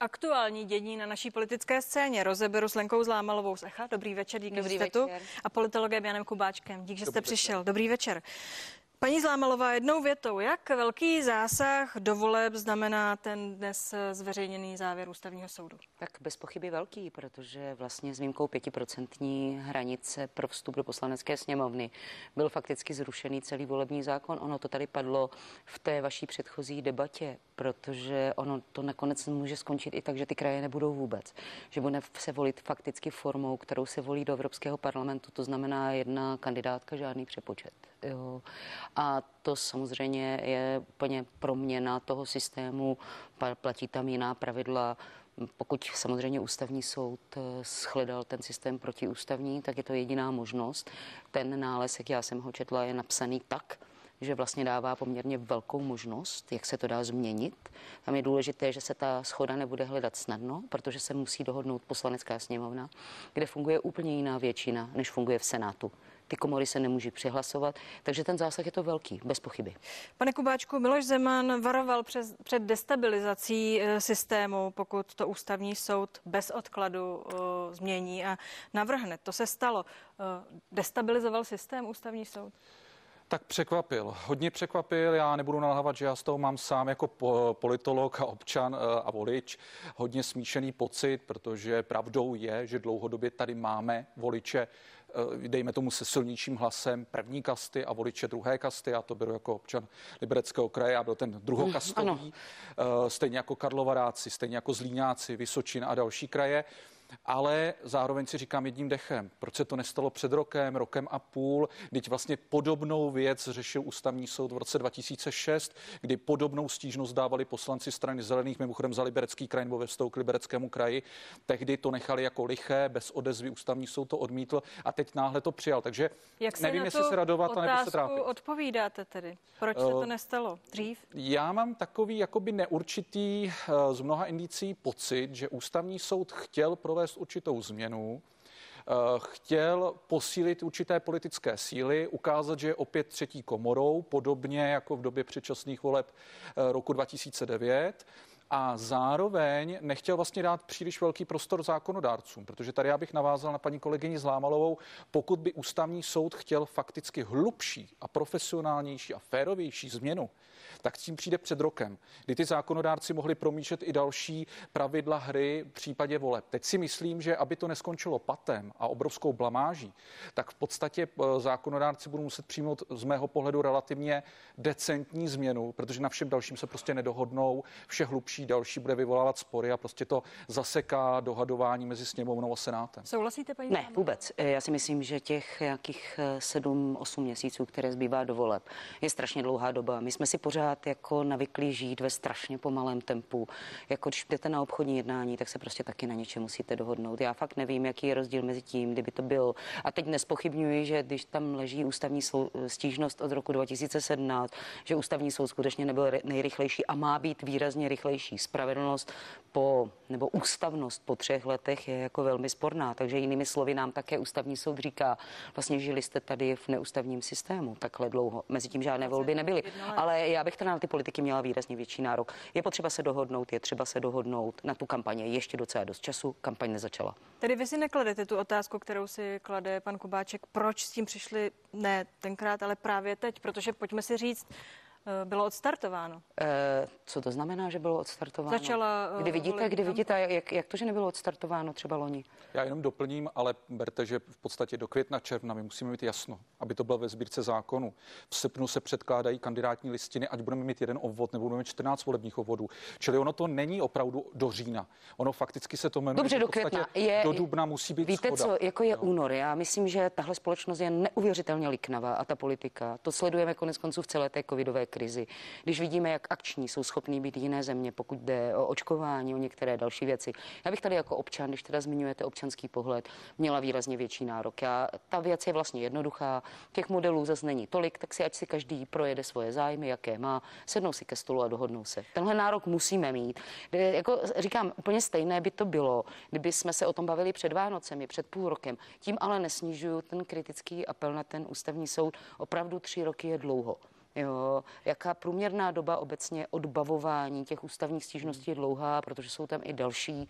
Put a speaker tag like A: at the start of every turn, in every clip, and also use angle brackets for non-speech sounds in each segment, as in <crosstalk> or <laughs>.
A: aktuální dění na naší politické scéně rozeberu s Lenkou Zlámalovou z Echa. Dobrý večer, díky,
B: Dobrý
A: že jste
B: večer.
A: tu. A politologem Janem Kubáčkem. Díky, že jste přišel. Dobrý večer. Paní Zlámalová, jednou větou, jak velký zásah do voleb znamená ten dnes zveřejněný závěr ústavního soudu?
B: Tak bez pochyby velký, protože vlastně s výjimkou pětiprocentní hranice pro vstup do poslanecké sněmovny byl fakticky zrušený celý volební zákon. Ono to tady padlo v té vaší předchozí debatě, protože ono to nakonec může skončit i tak, že ty kraje nebudou vůbec. Že bude se volit fakticky formou, kterou se volí do Evropského parlamentu, to znamená jedna kandidátka, žádný přepočet. Jo. A to samozřejmě je úplně proměna toho systému, platí tam jiná pravidla. Pokud samozřejmě ústavní soud eh, shledal ten systém protiústavní, tak je to jediná možnost. Ten nález, jak já jsem ho četla, je napsaný tak, že vlastně dává poměrně velkou možnost, jak se to dá změnit. Tam je důležité, že se ta schoda nebude hledat snadno, protože se musí dohodnout poslanecká sněmovna, kde funguje úplně jiná většina, než funguje v Senátu. Ty komory se nemůží přihlasovat, takže ten zásah je to velký, bez pochyby.
A: Pane Kubáčku, Miloš Zeman varoval přes, před destabilizací eh, systému, pokud to ústavní soud bez odkladu uh, změní a navrhne. To se stalo. Uh, destabilizoval systém ústavní soud?
C: Tak překvapil, hodně překvapil. Já nebudu nalhávat, že já z toho mám sám jako po- politolog a občan eh, a volič hodně smíšený pocit, protože pravdou je, že dlouhodobě tady máme voliče, eh, dejme tomu se silnějším hlasem první kasty a voliče druhé kasty. Já to beru jako občan Libereckého kraje a byl ten druhokastový, eh, stejně jako Karlovaráci, stejně jako Zlíňáci, Vysočina a další kraje. Ale zároveň si říkám jedním dechem, proč se to nestalo před rokem, rokem a půl, teď vlastně podobnou věc řešil ústavní soud v roce 2006, kdy podobnou stížnost dávali poslanci strany zelených, mimochodem za liberecký kraj nebo ve vztahu k libereckému kraji. Tehdy to nechali jako liché, bez odezvy, ústavní soud to odmítl a teď náhle to přijal. Takže
A: Jak se
C: nevím, jestli se radovat, anebo se
A: otázku
C: trápit.
A: odpovídáte tedy? Proč se to
C: Eh,
A: nestalo dřív?
C: Já mám takový jakoby neurčitý eh, z mnoha indicí pocit, že ústavní soud chtěl provést určitou změnu, eh, chtěl posílit určité politické síly, ukázat, že je opět třetí komorou, podobně jako v době předčasných voleb eh, roku 2009 a zároveň nechtěl vlastně dát příliš velký prostor zákonodárcům, protože tady já bych navázal na paní kolegyni Zlámalovou, pokud by ústavní soud chtěl fakticky hlubší a profesionálnější a férovější změnu, tak s tím přijde před rokem, kdy ty zákonodárci mohli promýšlet i další pravidla hry v případě voleb. Teď si myslím, že aby to neskončilo patem a obrovskou blamáží, tak v podstatě eh, zákonodárci budou muset přijmout z mého pohledu relativně decentní změnu, protože na všem dalším se prostě nedohodnou, vše hlubší další bude vyvolávat spory a prostě to zaseká dohadování mezi sněmovnou a senátem.
A: Souhlasíte, paní
B: Ne, vůbec. Eh, Já si myslím, že těch nějakých 7-8 měsíců, které zbývá do voleb, je strašně dlouhá doba. My jsme si pořád jako navyklí žít ve strašně pomalém tempu. Jako když jdete na obchodní jednání, tak se prostě taky na něčem musíte dohodnout. Já fakt nevím, jaký je rozdíl mezi tím, kdyby to byl. A teď nespochybňuji, že když tam leží ústavní sou, stížnost od roku 2017, že ústavní soud skutečně nebyl nejrychlejší a má být výrazně rychlejší. Spravedlnost po, nebo ústavnost po třech letech je jako velmi sporná. Takže jinými slovy nám také ústavní soud říká, vlastně žili jste tady v neústavním systému takhle dlouho. Mezi tím žádné volby nebyly. Ale já bych teda na ty politiky měla výrazně větší nárok. Je potřeba se dohodnout, je třeba se dohodnout na tu kampaně. Je Ještě docela dost času, kampaň nezačala.
A: Tedy vy si nekladete tu otázku, kterou si klade pan Kubáček, proč s tím přišli ne tenkrát, ale právě teď, protože pojďme si říct, bylo odstartováno.
B: E, co to znamená, že bylo odstartováno?
A: Začala, eh,
B: Kdy vidíte, kdy vidíte, jak, jak to, že nebylo odstartováno třeba loni?
C: Já jenom doplním, ale berte, že v podstatě do května, června my musíme mít jasno, aby to bylo ve sbírce zákonu. V srpnu se předkládají kandidátní listiny, ať budeme mít jeden obvod nebo budeme mít 14 volebních obvodů. Čili ono to není opravdu do října. Ono fakticky se to jmenuje.
B: Dobře, do května. Je,
C: do dubna musí být
B: Víte
C: schoda.
B: co, jako je únor. Já myslím, že tahle společnost je neuvěřitelně liknavá a ta politika. To sledujeme konec konců v celé té covidové krizi. Když vidíme, jak akční jsou schopní být jiné země, pokud jde o očkování, o některé další věci. Já bych tady jako občan, když teda zmiňujete občanský pohled, měla výrazně větší nárok. Já, ta věc je vlastně jednoduchá. Těch modelů zase není tolik, tak si ať si každý projede svoje zájmy, jaké má, sednou si ke stolu a dohodnou se. Tenhle nárok musíme mít. Kde, jako říkám, úplně stejné by to bylo, kdyby jsme se o tom bavili před Vánocemi, před půl rokem. Tím ale nesnižuju ten kritický apel na ten ústavní soud. Opravdu tři roky je dlouho. Jo, jaká průměrná doba obecně odbavování těch ústavních stížností je dlouhá, protože jsou tam i další.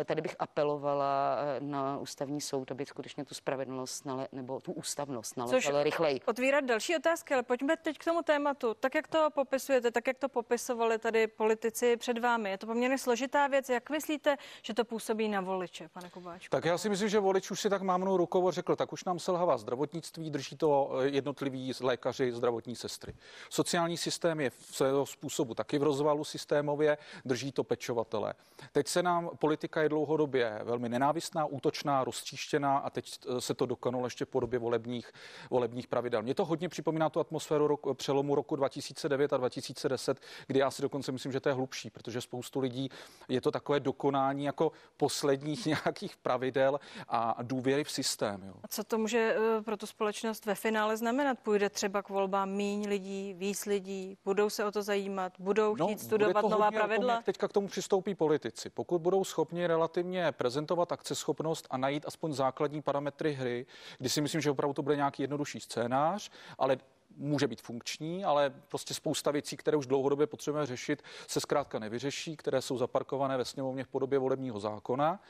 B: Eh, tady bych apelovala eh, na ústavní soud, aby skutečně tu spravedlnost nale, nebo tu ústavnost nalezala rychleji.
A: Otvírat další otázky, ale pojďme teď k tomu tématu. Tak, jak to popisujete, tak, jak to popisovali tady politici před vámi, je to poměrně složitá věc. Jak myslíte, že to působí na voliče, pane Kubáčku?
C: Tak já si myslím, že volič už si tak mámnou rukou řekl, tak už nám selhává zdravotnictví, drží to eh, jednotliví lékaři, zdravotní sestry. Sociální systém je v svého způsobu taky v rozvalu systémově, drží to pečovatele. Teď se nám politika je dlouhodobě velmi nenávistná, útočná, roztříštěná a teď eh, se to dokonalo ještě v podobě volebních, volebních pravidel. Mě to hodně připomíná tu atmosféru roku, přelomu roku 2009 a 2010, kdy já si dokonce myslím, že to je hlubší, protože spoustu lidí je to takové dokonání jako posledních <laughs> nějakých pravidel a důvěry v systém. Jo.
A: A co to může eh, pro tu společnost ve finále znamenat? Půjde třeba k volbám míň lidí, víc lidí, budou se o to zajímat, budou no, chtít studovat to nová pravidla?
C: Tom, teďka k tomu přistoupí politici. Pokud budou schopni relativně prezentovat akceschopnost a najít aspoň základní parametry hry, kdy si myslím, že opravdu to bude nějaký jednodušší scénář, ale může být funkční, ale prostě spousta věcí, které už dlouhodobě potřebujeme řešit, se zkrátka nevyřeší, které jsou zaparkované ve sněmovně v podobě volebního zákona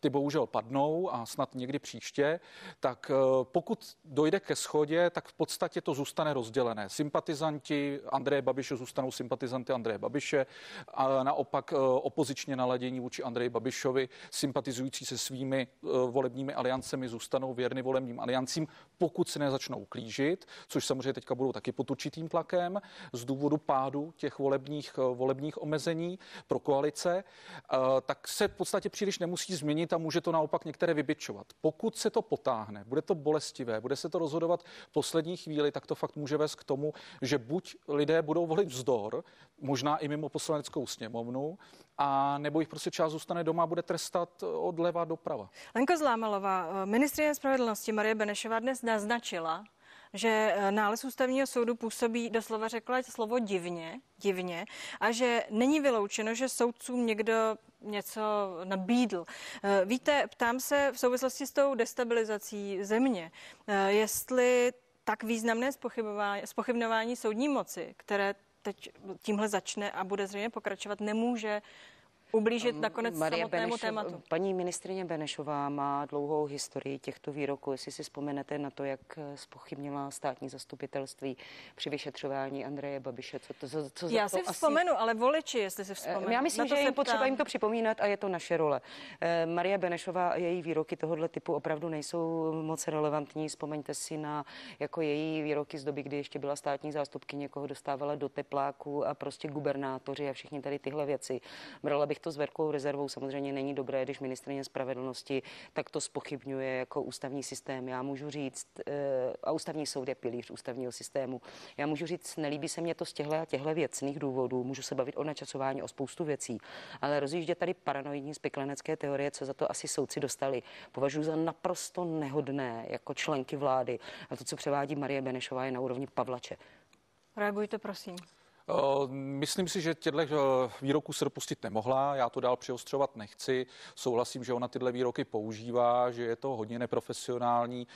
C: ty bohužel padnou a snad někdy příště, tak eh, pokud dojde ke schodě, tak v podstatě to zůstane rozdělené. Sympatizanti Andreje Babiše zůstanou sympatizanty Andreje Babiše a naopak eh, opozičně naladění vůči Andreji Babišovi, sympatizující se svými eh, volebními aliancemi zůstanou věrny volebním aliancím, pokud se nezačnou klížit, což samozřejmě teďka budou taky pod určitým tlakem z důvodu pádu těch volebních, volebních omezení pro koalice, tak se v podstatě příliš nemusí změnit a může to naopak některé vybičovat. Pokud se to potáhne, bude to bolestivé, bude se to rozhodovat poslední chvíli, tak to fakt může vést k tomu, že buď lidé budou volit vzdor, možná i mimo poslaneckou sněmovnu, a nebo jich prostě část zůstane doma a bude trestat od leva doprava.
A: Lenko Zlámalová, ministrině spravedlnosti Marie Benešová dnes naznačila, že eh, nález ústavního soudu působí, doslova řekla slovo divně, divně, a že není vyloučeno, že soudcům někdo něco nabídl. Eh, víte, ptám se v souvislosti s tou destabilizací země, eh, jestli tak významné spochybnování soudní moci, které teď tímhle začne a bude zřejmě pokračovat, nemůže ublížit nakonec Marie samotnému Benešov, tématu.
B: Paní ministrině Benešová má dlouhou historii těchto výroků. Jestli si vzpomenete na to, jak spochybnila státní zastupitelství při vyšetřování Andreje Babiše. Co to, co, co
A: Já si
B: to
A: vzpomenu, asi... ale voliči, jestli si vzpomenu.
B: Já myslím, že je potřeba jim to připomínat a je to naše role. Eh, Marie Benešová a její výroky tohoto typu opravdu nejsou moc relevantní. Vzpomeňte si na jako její výroky z doby, kdy ještě byla státní zástupky, někoho dostávala do tepláku a prostě gubernátoři a všichni tady tyhle věci. Brala bych to s velkou rezervou. Samozřejmě není dobré, když ministrině spravedlnosti tak to spochybňuje jako ústavní systém. Já můžu říct, eh, a ústavní soud je pilíř ústavního systému. Já můžu říct, nelíbí se mě to z těchto a těchto věcných důvodů. Můžu se bavit o načasování, o spoustu věcí, ale rozjíždět tady paranoidní spiklenecké teorie, co za to asi soudci dostali, považuji za naprosto nehodné jako členky vlády. A to, co převádí Marie Benešová, je na úrovni Pavlače.
A: Reagujte, prosím.
C: Eh, myslím si, že těchto eh, výroků se dopustit nemohla, já to dál přiostřovat nechci. Souhlasím, že ona tyhle výroky používá, že je to hodně neprofesionální.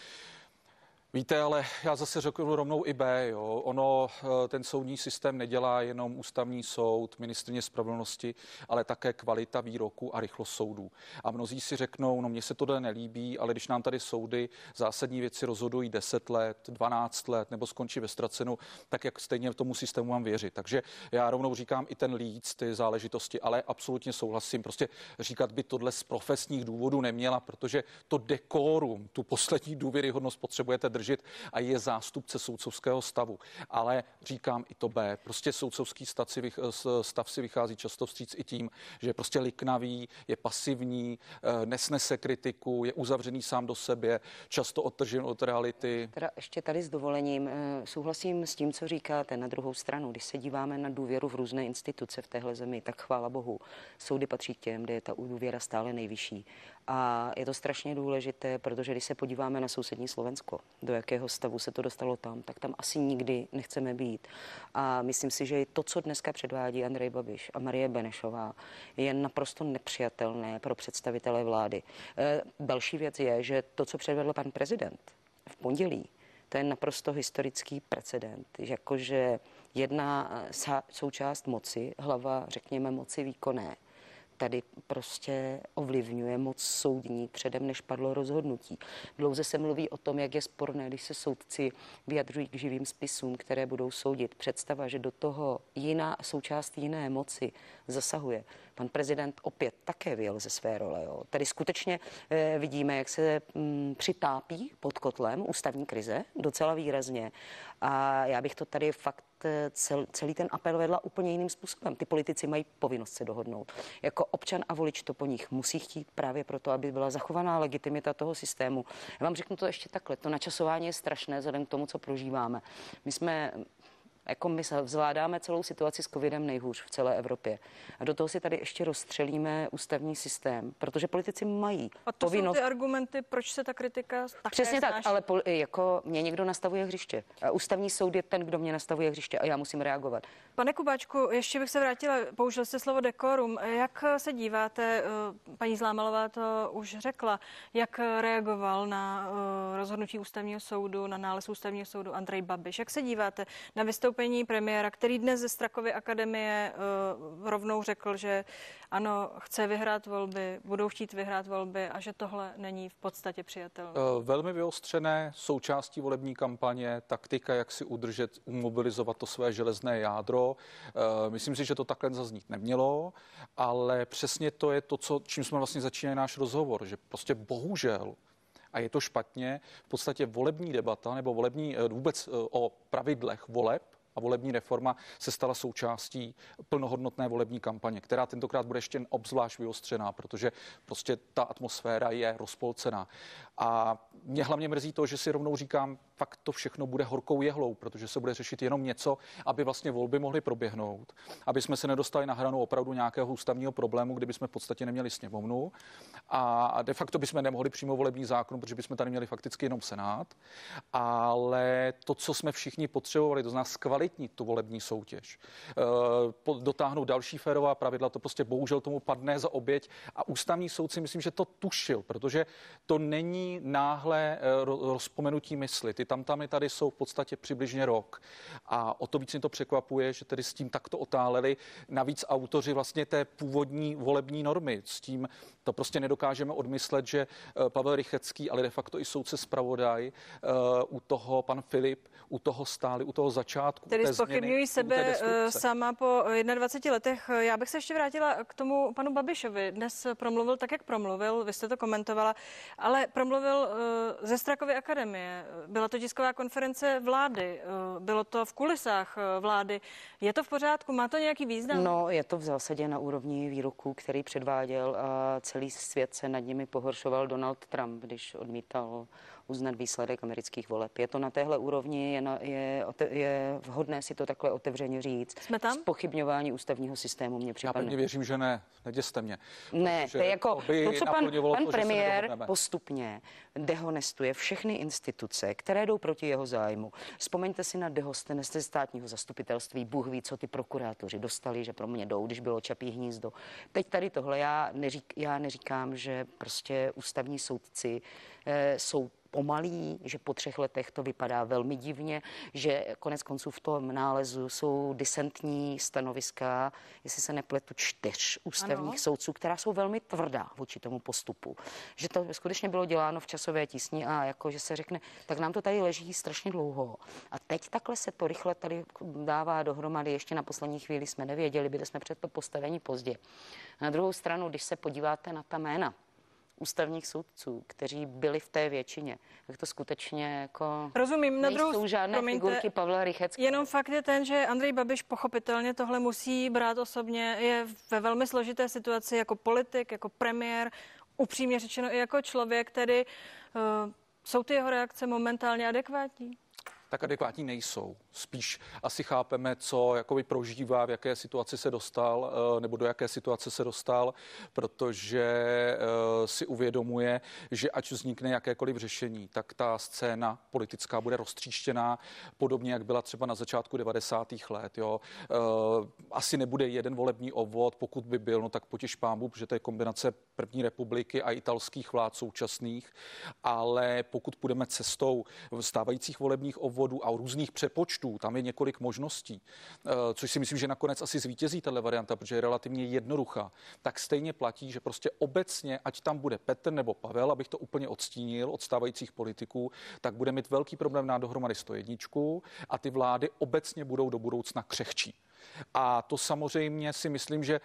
C: Víte, ale já zase řeknu rovnou i B. Jo. Ono, eh, ten soudní systém nedělá jenom ústavní soud, ministrně spravedlnosti, ale také kvalita výroku a rychlost soudů. A mnozí si řeknou, no mně se tohle nelíbí, ale když nám tady soudy zásadní věci rozhodují 10 let, 12 let nebo skončí ve ztracenu, tak jak stejně tomu systému mám věřit. Takže já rovnou říkám i ten líc, ty záležitosti, ale absolutně souhlasím. Prostě říkat by tohle z profesních důvodů neměla, protože to dekorum, tu poslední důvěryhodnost potřebujete držet držet a je zástupce soudcovského stavu. Ale říkám i to B. Prostě soudcovský stav si, stav si vychází často vstříc i tím, že je prostě liknavý, je pasivní, eh, nesnese kritiku, je uzavřený sám do sebe, často odtržen od reality.
B: Teda ještě tady s dovolením eh, souhlasím s tím, co říkáte na druhou stranu. Když se díváme na důvěru v různé instituce v téhle zemi, tak chvála Bohu, soudy patří k těm, kde je ta důvěra stále nejvyšší. A je to strašně důležité, protože když se podíváme na sousední Slovensko, do jakého stavu se to dostalo tam, tak tam asi nikdy nechceme být. A myslím si, že to, co dneska předvádí Andrej Babiš a Marie Benešová, je naprosto nepřijatelné pro představitele vlády. E, další věc je, že to, co předvedl pan prezident v pondělí, To je naprosto historický precedent, jakože jedna součást moci, hlava, řekněme, moci výkonné, tady prostě ovlivňuje moc soudní předem, než padlo rozhodnutí. Dlouze se mluví o tom, jak je sporné, když se soudci vyjadřují k živým spisům, které budou soudit. Představa, že do toho jiná součást jiné moci zasahuje. Pan prezident opět také vyjel ze své role. Jo. Tady skutečně eh, vidíme, jak se mm, přitápí pod kotlem ústavní krize docela výrazně. A já bych to tady fakt eh, cel, celý ten apel vedla úplně jiným způsobem. Ty politici mají povinnost se dohodnout. Jako občan a volič to po nich musí chtít právě proto, aby byla zachovaná legitimita toho systému. Já vám řeknu to ještě takhle. To načasování je strašné vzhledem k tomu, co prožíváme. My jsme jako my zvládáme celou situaci s covidem nejhůř v celé Evropě. A do toho si tady ještě rozstřelíme ústavní systém, protože politici mají
A: A to povinnost... jsou ty argumenty, proč se ta kritika také
B: Přesně snáší. tak, ale pol, jako mě někdo nastavuje hřiště. A ústavní soud je ten, kdo mě nastavuje hřiště a já musím reagovat.
A: Pane Kubáčku, ještě bych se vrátila, použil jste slovo dekorum. Jak se díváte, eh, paní Zlámalová to už řekla, jak reagoval na eh, rozhodnutí ústavního soudu, na nález ústavního soudu Andrej Babiš? Jak se díváte na vystoupení vystoupení premiéra, který dnes ze Strakovy akademie uh, rovnou řekl, že ano, chce vyhrát volby, budou chtít vyhrát volby a že tohle není v podstatě přijatelné. Uh,
C: velmi vyostřené součástí volební kampaně, taktika, jak si udržet, umobilizovat to své železné jádro. Uh, myslím si, že to takhle zaznít nemělo, ale přesně to je to, co, čím jsme vlastně začínali náš rozhovor, že prostě bohužel a je to špatně. V podstatě volební debata nebo volební vůbec o pravidlech voleb a volební reforma se stala součástí plnohodnotné volební kampaně, která tentokrát bude ještě obzvlášť vyostřená, protože prostě ta atmosféra je rozpolcená. A mě hlavně mrzí to, že si rovnou říkám, fakt to všechno bude horkou jehlou, protože se bude řešit jenom něco, aby vlastně volby mohly proběhnout, aby jsme se nedostali na hranu opravdu nějakého ústavního problému, kdyby jsme v podstatě neměli sněmovnu a de facto bychom nemohli přímo volební zákon, protože bychom tady měli fakticky jenom Senát. Ale to, co jsme všichni potřebovali, to znamená zkvalitnit tu volební soutěž, eh, dotáhnout další férová pravidla, to prostě bohužel tomu padne za oběť a ústavní soudci myslím, že to tušil, protože to není náhle eh, rozpomenutí mysli. Ty tamtamy tady jsou v podstatě přibližně rok. A o to víc mě to překvapuje, že tedy s tím takto otáleli. Navíc autoři vlastně té původní volební normy. S tím to prostě nedokážeme odmyslet, že eh, Pavel Rychecký, ale de facto i soudce zpravodaj, u toho pan Filip, u toho stáli, u toho začátku.
A: Tedy spochybňují sebe eh, sama po 21 letech. Já bych se ještě vrátila k tomu panu Babišovi. Dnes promluvil tak, jak promluvil, vy jste to komentovala, ale promluvil ze Strakovy akademie. Byla to tisková konference vlády, bylo to v kulisách vlády. Je to v pořádku? Má to nějaký význam?
B: No, je to v zásadě na úrovni výroku, který předváděl a celý svět se nad nimi pohoršoval Donald Trump, když odmítal uznat výsledek amerických voleb. Je to na téhle úrovni, je, na, je, je vhodné si to takhle otevřeně říct.
A: Jsme tam?
B: Pochybňování ústavního systému mě připadne.
C: Já pevně věřím, že ne. Neděste mě.
B: Ne, to je jako to, co pan, pan to, premiér postupně dehonestuje všechny instituce, které jdou proti jeho zájmu. Vzpomeňte si na dehosteneste státního zastupitelství. Bůh ví, co ty prokurátoři dostali, že pro mě jdou, když bylo Čapí hnízdo. Teď tady tohle já, neřík, já neříkám, že prostě ústavní soudci eh, jsou pomalý, že po třech letech to vypadá velmi divně, že konec konců v tom nálezu jsou disentní stanoviska, jestli se nepletu, čtyř ústavních ano. soudců, která jsou velmi tvrdá vůči tomu postupu. Že to skutečně bylo děláno v časové tísni a jako, že se řekne, tak nám to tady leží strašně dlouho. A teď takhle se to rychle tady dává dohromady, ještě na poslední chvíli jsme nevěděli, byli jsme před to postavení pozdě. Na druhou stranu, když se podíváte na ta jména, ústavních soudců, kteří byli v té většině. Tak to skutečně jako
A: Rozumím, na
B: druhou žádné promiňte, figurky Pavla Rycheckého.
A: Jenom fakt je ten, že Andrej Babiš pochopitelně tohle musí brát osobně, je ve velmi složité situaci jako politik, jako premiér, upřímně řečeno i jako člověk, tedy uh, jsou ty jeho reakce momentálně adekvátní?
C: tak adekvátní nejsou. Spíš asi chápeme, co jakoby prožívá, v jaké situaci se dostal, eh, nebo do jaké situace se dostal, protože eh, si uvědomuje, že ať vznikne jakékoliv řešení, tak ta scéna politická bude roztříštěná, podobně jak byla třeba na začátku 90. let. Jo. Eh, asi nebude jeden volební obvod, pokud by byl, no tak potěž pámbu, protože to je kombinace první republiky a italských vlád současných, ale pokud půjdeme cestou stávajících volebních obvodů a různých přepočtů, tam je několik možností, eh, což si myslím, že nakonec asi zvítězí tato varianta, protože je relativně jednoduchá, tak stejně platí, že prostě obecně, ať tam bude Petr nebo Pavel, abych to úplně odstínil od stávajících politiků, tak bude mít velký problém na dohromady 101 a ty vlády obecně budou do budoucna křehčí. A to samozřejmě si myslím, že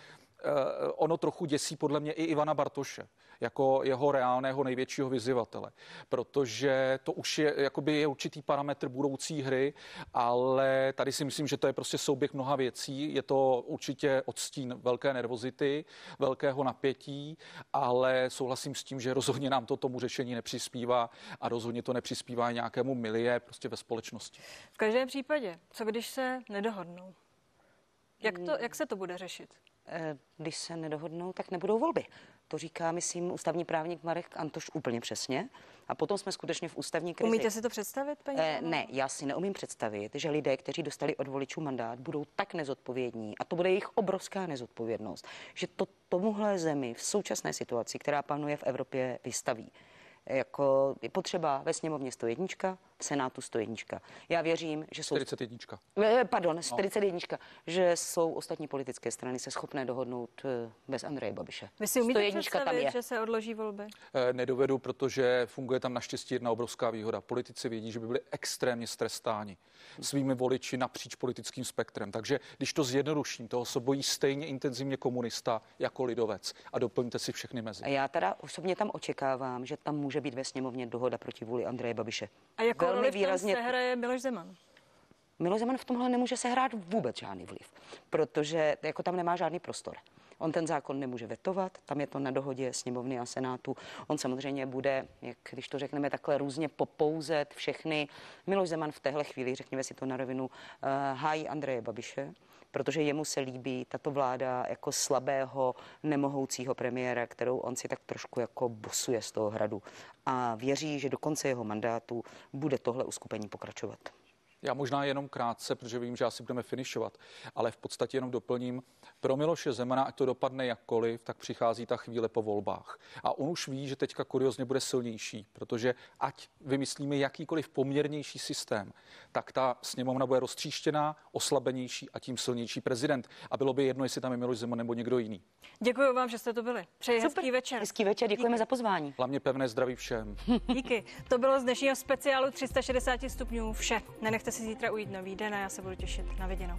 C: ono trochu děsí podle mě i Ivana Bartoše jako jeho reálného největšího vyzývatele, protože to už je, jakoby je určitý parametr budoucí hry, ale tady si myslím, že to je prostě souběh mnoha věcí. Je to určitě odstín velké nervozity, velkého napětí, ale souhlasím s tím, že rozhodně nám to tomu řešení nepřispívá a rozhodně to nepřispívá nějakému milie prostě ve společnosti.
A: V každém případě, co když se nedohodnou? Jak, to, jak se to bude řešit?
B: Eh, když se nedohodnou, tak nebudou volby. To říká, myslím, ústavní právník Marek Antoš úplně přesně. A potom jsme skutečně v ústavní krizi.
A: Umíte si to představit, paní?
B: Eh, ne, já si neumím představit, že lidé, kteří dostali od voličů mandát, budou tak nezodpovědní, a to bude jejich obrovská nezodpovědnost, že to tomuhle zemi v současné situaci, která panuje v Evropě, vystaví jako je potřeba ve sněmovně 101, v Senátu 101. Já věřím, že jsou...
C: 41.
B: Eh, pardon, 41. No. Že jsou ostatní politické strany se schopné dohodnout eh, bez Andreje Babiše.
A: Vy si umíte představit, tam je. že se odloží volby?
C: Eh, nedovedu, protože funguje tam naštěstí jedna obrovská výhoda. Politici vědí, že by byli extrémně strestáni svými voliči napříč politickým spektrem. Takže když to zjednoduším, toho se bojí stejně intenzivně komunista jako lidovec a doplňte si všechny mezi.
B: A já teda osobně tam očekávám, že tam může být ve sněmovně dohoda proti vůli Andreje Babiše.
A: A jako Velmi výrazně se hraje Miloš Zeman?
B: Miloš Zeman v tomhle nemůže sehrát vůbec žádný vliv, protože jako tam nemá žádný prostor. On ten zákon nemůže vetovat, tam je to na dohodě sněmovny a senátu. On samozřejmě bude, jak když to řekneme takhle, různě popouzet všechny. Miloš Zeman v téhle chvíli, řekněme si to na rovinu, uh, hájí Andreje Babiše, protože jemu se líbí tato vláda jako slabého, nemohoucího premiéra, kterou on si tak trošku jako bosuje z toho hradu a věří, že do konce jeho mandátu bude tohle uskupení pokračovat.
C: Já možná jenom krátce, protože vím, že asi budeme finišovat, ale v podstatě jenom doplním. Pro Miloše Zemana, ať to dopadne jakkoliv, tak přichází ta chvíle po volbách. A on už ví, že teďka kuriozně bude silnější, protože ať vymyslíme jakýkoliv poměrnější systém, tak ta sněmovna bude roztříštěná, oslabenější a tím silnější prezident. A bylo by jedno, jestli tam je Miloš Zeman nebo někdo jiný.
A: Děkuji vám, že jste to byli. Přeji Super. hezký večer.
B: Hezký večer, děkujeme Díky. za pozvání.
C: Hlavně pevné zdraví všem. <laughs>
A: Díky. To bylo z dnešního speciálu 360 stupňů vše. Nenechte si zítra ujít nový den a já se budu těšit na viděnou.